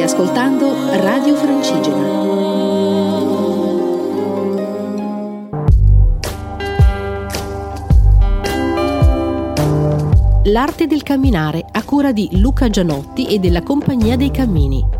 State ascoltando Radio Francigena. L'arte del camminare a cura di Luca Gianotti e della Compagnia dei Cammini.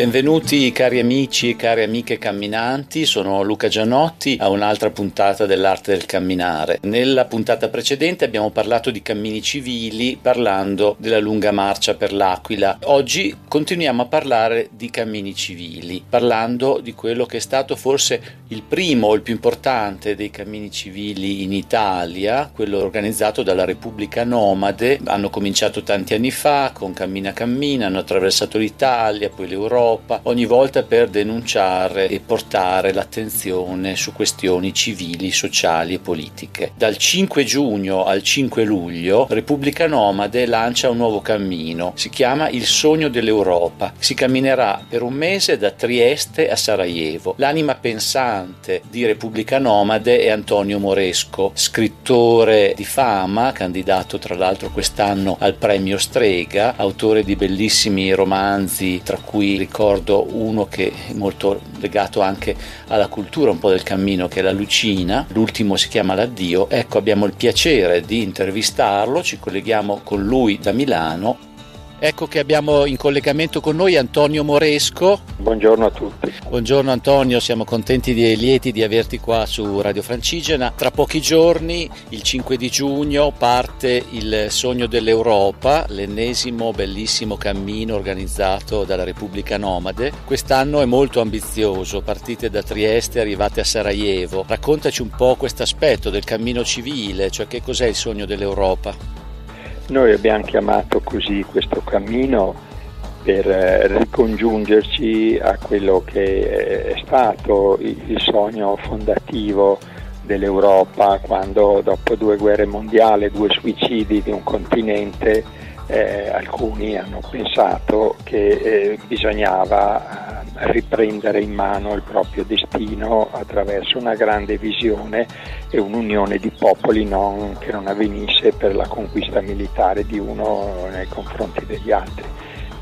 Benvenuti cari amici e cari amiche camminanti, sono Luca Gianotti a un'altra puntata dell'arte del camminare. Nella puntata precedente abbiamo parlato di cammini civili parlando della lunga marcia per l'Aquila. Oggi continuiamo a parlare di cammini civili, parlando di quello che è stato forse il primo o il più importante dei cammini civili in Italia, quello organizzato dalla Repubblica Nomade. Hanno cominciato tanti anni fa con Cammina Cammina, hanno attraversato l'Italia, poi l'Europa l'Europa, ogni volta per denunciare e portare l'attenzione su questioni civili, sociali e politiche. Dal 5 giugno al 5 luglio Repubblica Nomade lancia un nuovo cammino, si chiama Il sogno dell'Europa. Si camminerà per un mese da Trieste a Sarajevo. L'anima pensante di Repubblica Nomade è Antonio Moresco, scrittore di fama, candidato tra l'altro quest'anno al premio Strega, autore di bellissimi romanzi, tra cui ricordo ricordo uno che è molto legato anche alla cultura un po' del cammino che è la Lucina, l'ultimo si chiama L'addio, ecco abbiamo il piacere di intervistarlo, ci colleghiamo con lui da Milano Ecco che abbiamo in collegamento con noi Antonio Moresco. Buongiorno a tutti. Buongiorno Antonio, siamo contenti e lieti di averti qua su Radio Francigena. Tra pochi giorni, il 5 di giugno, parte il Sogno dell'Europa, l'ennesimo bellissimo cammino organizzato dalla Repubblica Nomade. Quest'anno è molto ambizioso, partite da Trieste, arrivate a Sarajevo. Raccontaci un po' questo aspetto del cammino civile, cioè che cos'è il Sogno dell'Europa? Noi abbiamo chiamato così questo cammino per eh, ricongiungerci a quello che è stato il sogno fondativo dell'Europa quando dopo due guerre mondiali, due suicidi di un continente, eh, alcuni hanno pensato che eh, bisognava riprendere in mano il proprio destino attraverso una grande visione e un'unione di popoli non, che non avvenisse per la conquista militare di uno nei confronti degli altri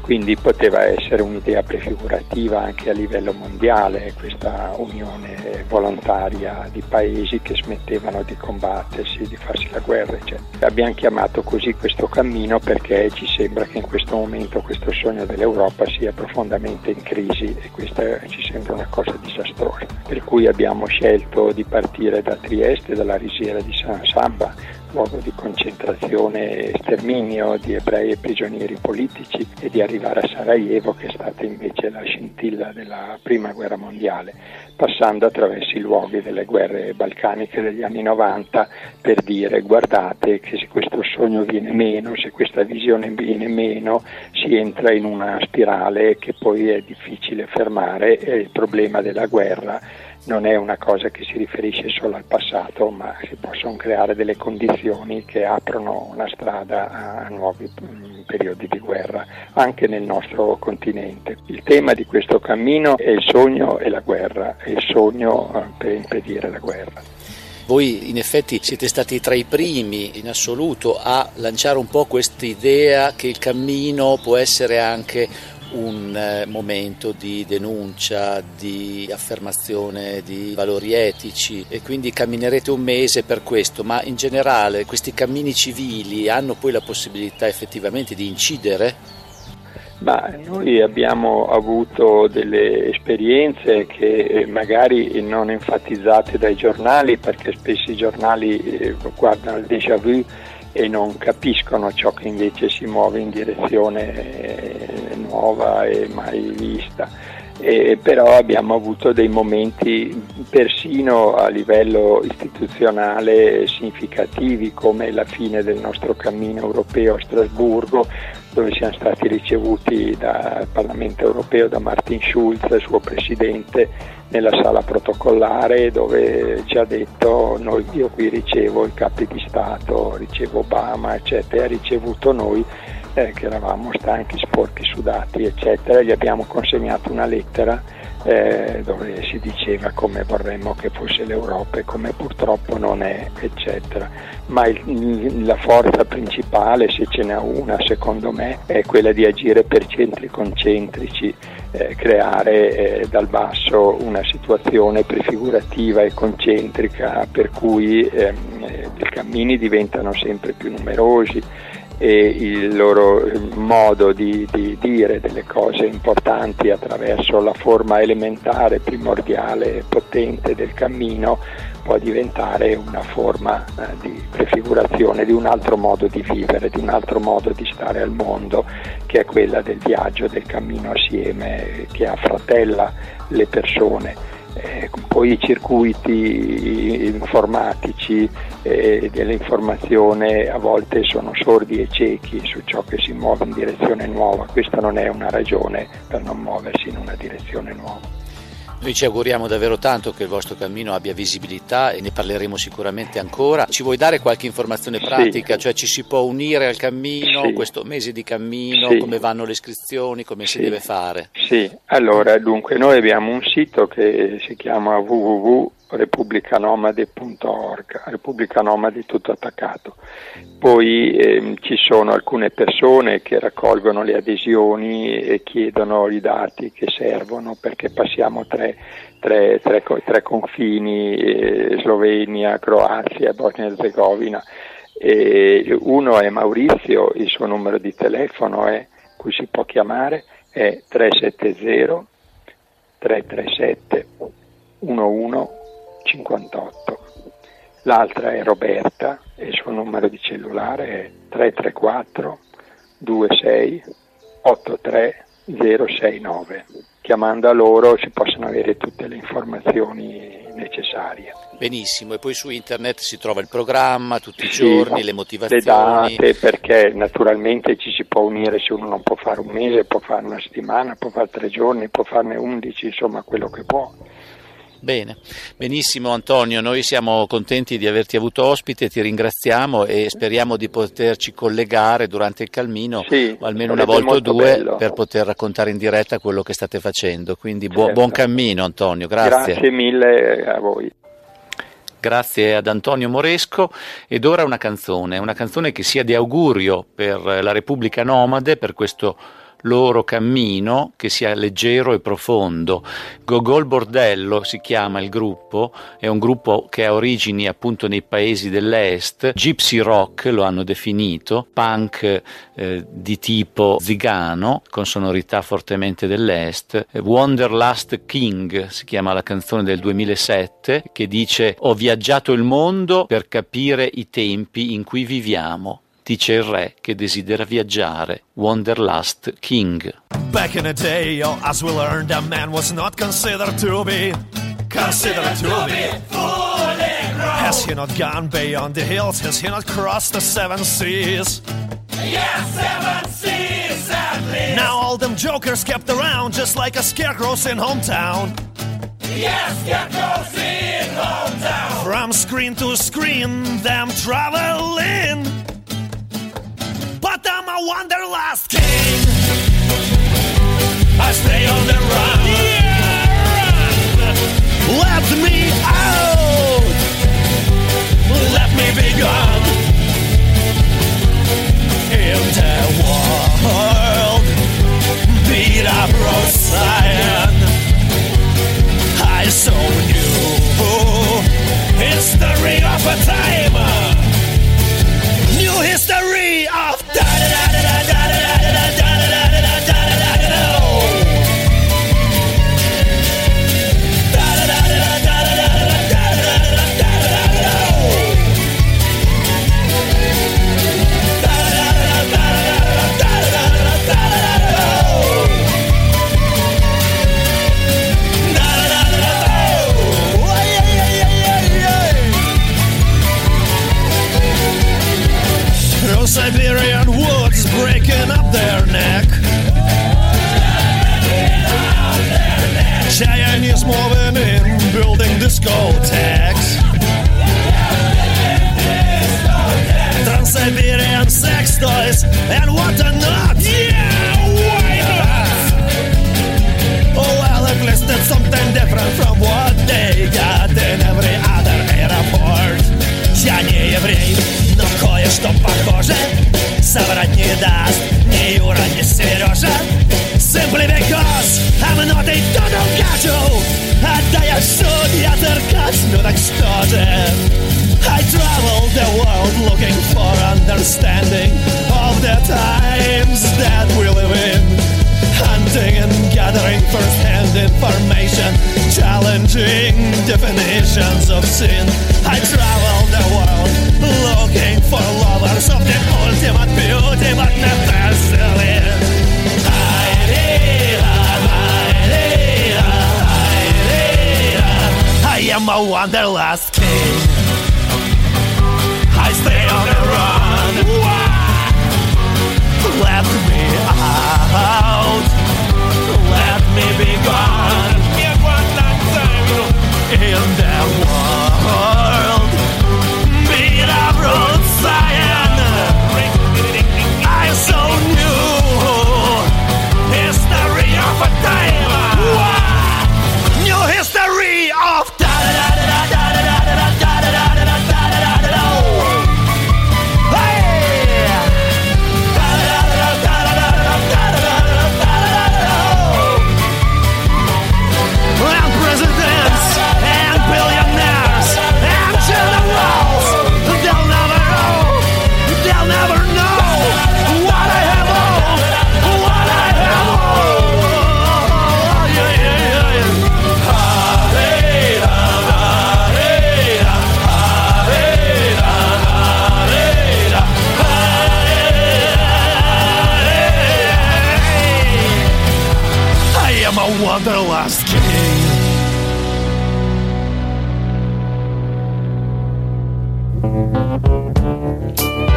quindi poteva essere un'idea prefigurativa anche a livello mondiale questa unione volontaria di paesi che smettevano di combattersi, di farsi la guerra. Eccetera. Abbiamo chiamato così questo cammino perché ci sembra che in questo momento questo sogno dell'Europa sia profondamente in crisi e questa ci sembra una cosa disastrosa. Per cui abbiamo scelto di partire da Trieste, dalla risiera di San Samba, luogo di concentrazione e sterminio di ebrei e prigionieri politici e di arrivare a Sarajevo che è stata invece la scintilla della prima guerra mondiale, passando attraverso i luoghi delle guerre balcaniche degli anni 90 per dire guardate che se questo sogno viene meno, se questa visione viene meno, si entra in una spirale che poi è difficile fermare e il problema della guerra non è una cosa che si riferisce solo al passato, ma si possono creare delle condizioni che aprono una strada a nuovi mm, periodi di guerra, anche nel nostro continente. Il tema di questo cammino è il sogno e la guerra, è il sogno eh, per impedire la guerra. Voi in effetti siete stati tra i primi in assoluto a lanciare un po' questa idea che il cammino può essere anche un eh, momento di denuncia, di affermazione di valori etici e quindi camminerete un mese per questo, ma in generale questi cammini civili hanno poi la possibilità effettivamente di incidere? Ma noi abbiamo avuto delle esperienze che magari non enfatizzate dai giornali perché spesso i giornali eh, guardano il déjà vu e non capiscono ciò che invece si muove in direzione eh, nuova e mai vista. Eh, però abbiamo avuto dei momenti persino a livello istituzionale significativi come la fine del nostro cammino europeo a Strasburgo dove siamo stati ricevuti dal Parlamento europeo da Martin Schulz, suo presidente, nella sala protocollare dove ci ha detto noi, io qui ricevo i capi di Stato, ricevo Obama, eccetera, ha ricevuto noi eh, che eravamo stanchi, sporchi, sudati, eccetera, gli abbiamo consegnato una lettera eh, dove si diceva come vorremmo che fosse l'Europa e come purtroppo non è, eccetera. Ma il, la forza principale, se ce n'è una, secondo me, è quella di agire per centri concentrici, eh, creare eh, dal basso una situazione prefigurativa e concentrica per cui ehm, eh, i cammini diventano sempre più numerosi e il loro modo di, di, dire delle cose importanti attraverso la forma elementare, primordiale, potente del cammino può diventare una forma eh, di prefigurazione di un altro modo di vivere, di un altro modo di stare al mondo, che è quella del viaggio, del cammino assieme, che affratella le persone eh, poi i circuiti informatici eh, dell'informazione a volte sono sordi e ciechi su ciò che si muove in direzione nuova, questa non è una ragione per non muoversi in una direzione nuova. Noi ci auguriamo davvero tanto che il vostro cammino abbia visibilità e ne parleremo sicuramente ancora. Ci vuoi dare qualche informazione pratica? Sì. Cioè ci si può unire al cammino, sì. questo mese di cammino, sì. come vanno le iscrizioni, come si deve fare? Sì, allora dunque noi abbiamo un sito che si chiama www repubblicanomade.org, Repubblica Nomadi tutto attaccato. Poi ehm, ci sono alcune persone che raccolgono le adesioni e chiedono i dati che servono perché passiamo tre, tre, tre, tre confini, eh, Slovenia, Croazia, Bosnia e Herzegovina. Uno è Maurizio, il suo numero di telefono è, cui si può chiamare è 370 337 11 58. L'altra è Roberta e il suo numero di cellulare è 334 26 83 069. Chiamando a loro si possono avere tutte le informazioni necessarie. Benissimo, e poi su internet si trova il programma tutti i giorni, le motivazioni. Le date, perché naturalmente ci si può unire se uno non può fare un mese, può fare una settimana, può fare tre giorni, può farne undici, insomma quello che può. Bene, benissimo Antonio, noi siamo contenti di averti avuto ospite, ti ringraziamo e speriamo di poterci collegare durante il calmino sì, almeno una volta o due bello. per poter raccontare in diretta quello che state facendo. Quindi bu- certo. buon cammino Antonio, grazie. Grazie mille a voi. Grazie ad Antonio Moresco ed ora una canzone, una canzone che sia di augurio per la Repubblica Nomade, per questo loro cammino che sia leggero e profondo. Gogol Bordello si chiama il gruppo, è un gruppo che ha origini appunto nei paesi dell'est, gypsy rock lo hanno definito, punk eh, di tipo zigano con sonorità fortemente dell'est. Wanderlust King si chiama la canzone del 2007 che dice ho viaggiato il mondo per capire i tempi in cui viviamo dice il re che desidera viaggiare, Wanderlust King. Back in the day, oh, as we learned, a man was not considered to be considered to be Has he not gone beyond the hills? Has he not crossed the seven seas? Yes, seven seas at least. Now all them jokers kept around just like a scarecrows in hometown. Yes, scarecrows in hometown. From screen to screen, them traveling. Wanderlust king. I stay on the run. Yeah, run. Let me understanding of the times that we live in. Hunting and gathering first-hand information, challenging definitions of sin. I travel the world looking for lovers of the ultimate beauty, but never selling. I am a wanderlust king.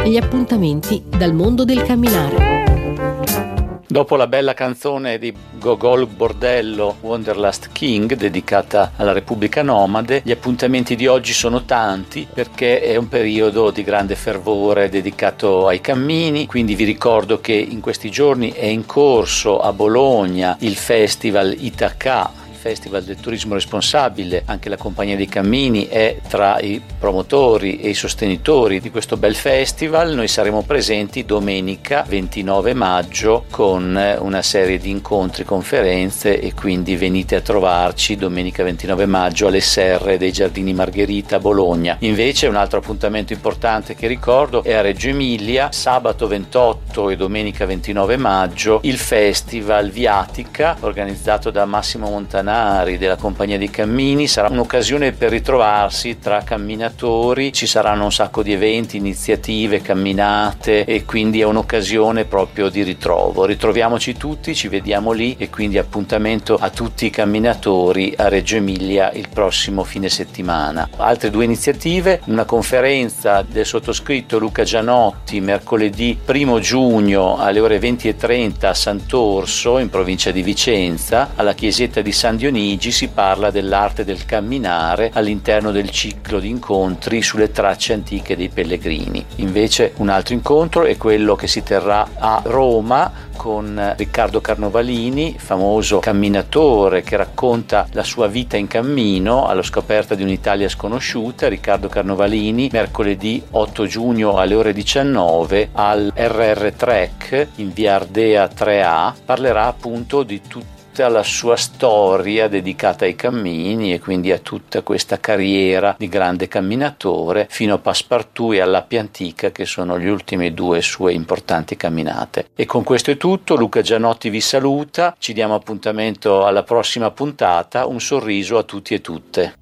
Gli appuntamenti dal mondo del camminare. Dopo la bella canzone di Gogol Bordello Wanderlust King dedicata alla Repubblica Nomade, gli appuntamenti di oggi sono tanti perché è un periodo di grande fervore dedicato ai cammini, quindi vi ricordo che in questi giorni è in corso a Bologna il festival Itaca Festival del Turismo Responsabile, anche la Compagnia dei Cammini è tra i promotori e i sostenitori di questo bel festival. Noi saremo presenti domenica 29 maggio con una serie di incontri, conferenze e quindi venite a trovarci domenica 29 maggio alle serre dei Giardini Margherita a Bologna. Invece un altro appuntamento importante che ricordo è a Reggio Emilia, sabato 28 e domenica 29 maggio, il Festival Viatica organizzato da Massimo Montanari della Compagnia dei Cammini. Sarà un'occasione per ritrovarsi tra camminatori, ci saranno un sacco di eventi, iniziative, camminate e quindi è un'occasione proprio di ritrovo. Ritroviamoci tutti, ci vediamo lì e quindi appuntamento a tutti i camminatori a Reggio Emilia il prossimo fine settimana. Altre due iniziative, una conferenza del sottoscritto Luca Gianotti mercoledì 1 giugno alle ore 20.30 a Sant'Orso in provincia di Vicenza alla chiesetta di San Dionigi si parla dell'arte del camminare all'interno del ciclo di incontri sulle tracce antiche dei pellegrini. Invece un altro incontro è quello che si terrà a Roma con Riccardo Carnovalini, famoso camminatore che racconta la sua vita in cammino alla scoperta di un'Italia sconosciuta. Riccardo Carnovalini, mercoledì 8 giugno alle ore 19 al RR Trek in via Ardea 3A, parlerà appunto di tutti tutta la sua storia dedicata ai cammini e quindi a tutta questa carriera di grande camminatore fino a Passepartout e all'Appia Antica che sono gli ultimi due sue importanti camminate. E con questo è tutto, Luca Gianotti vi saluta, ci diamo appuntamento alla prossima puntata, un sorriso a tutti e tutte.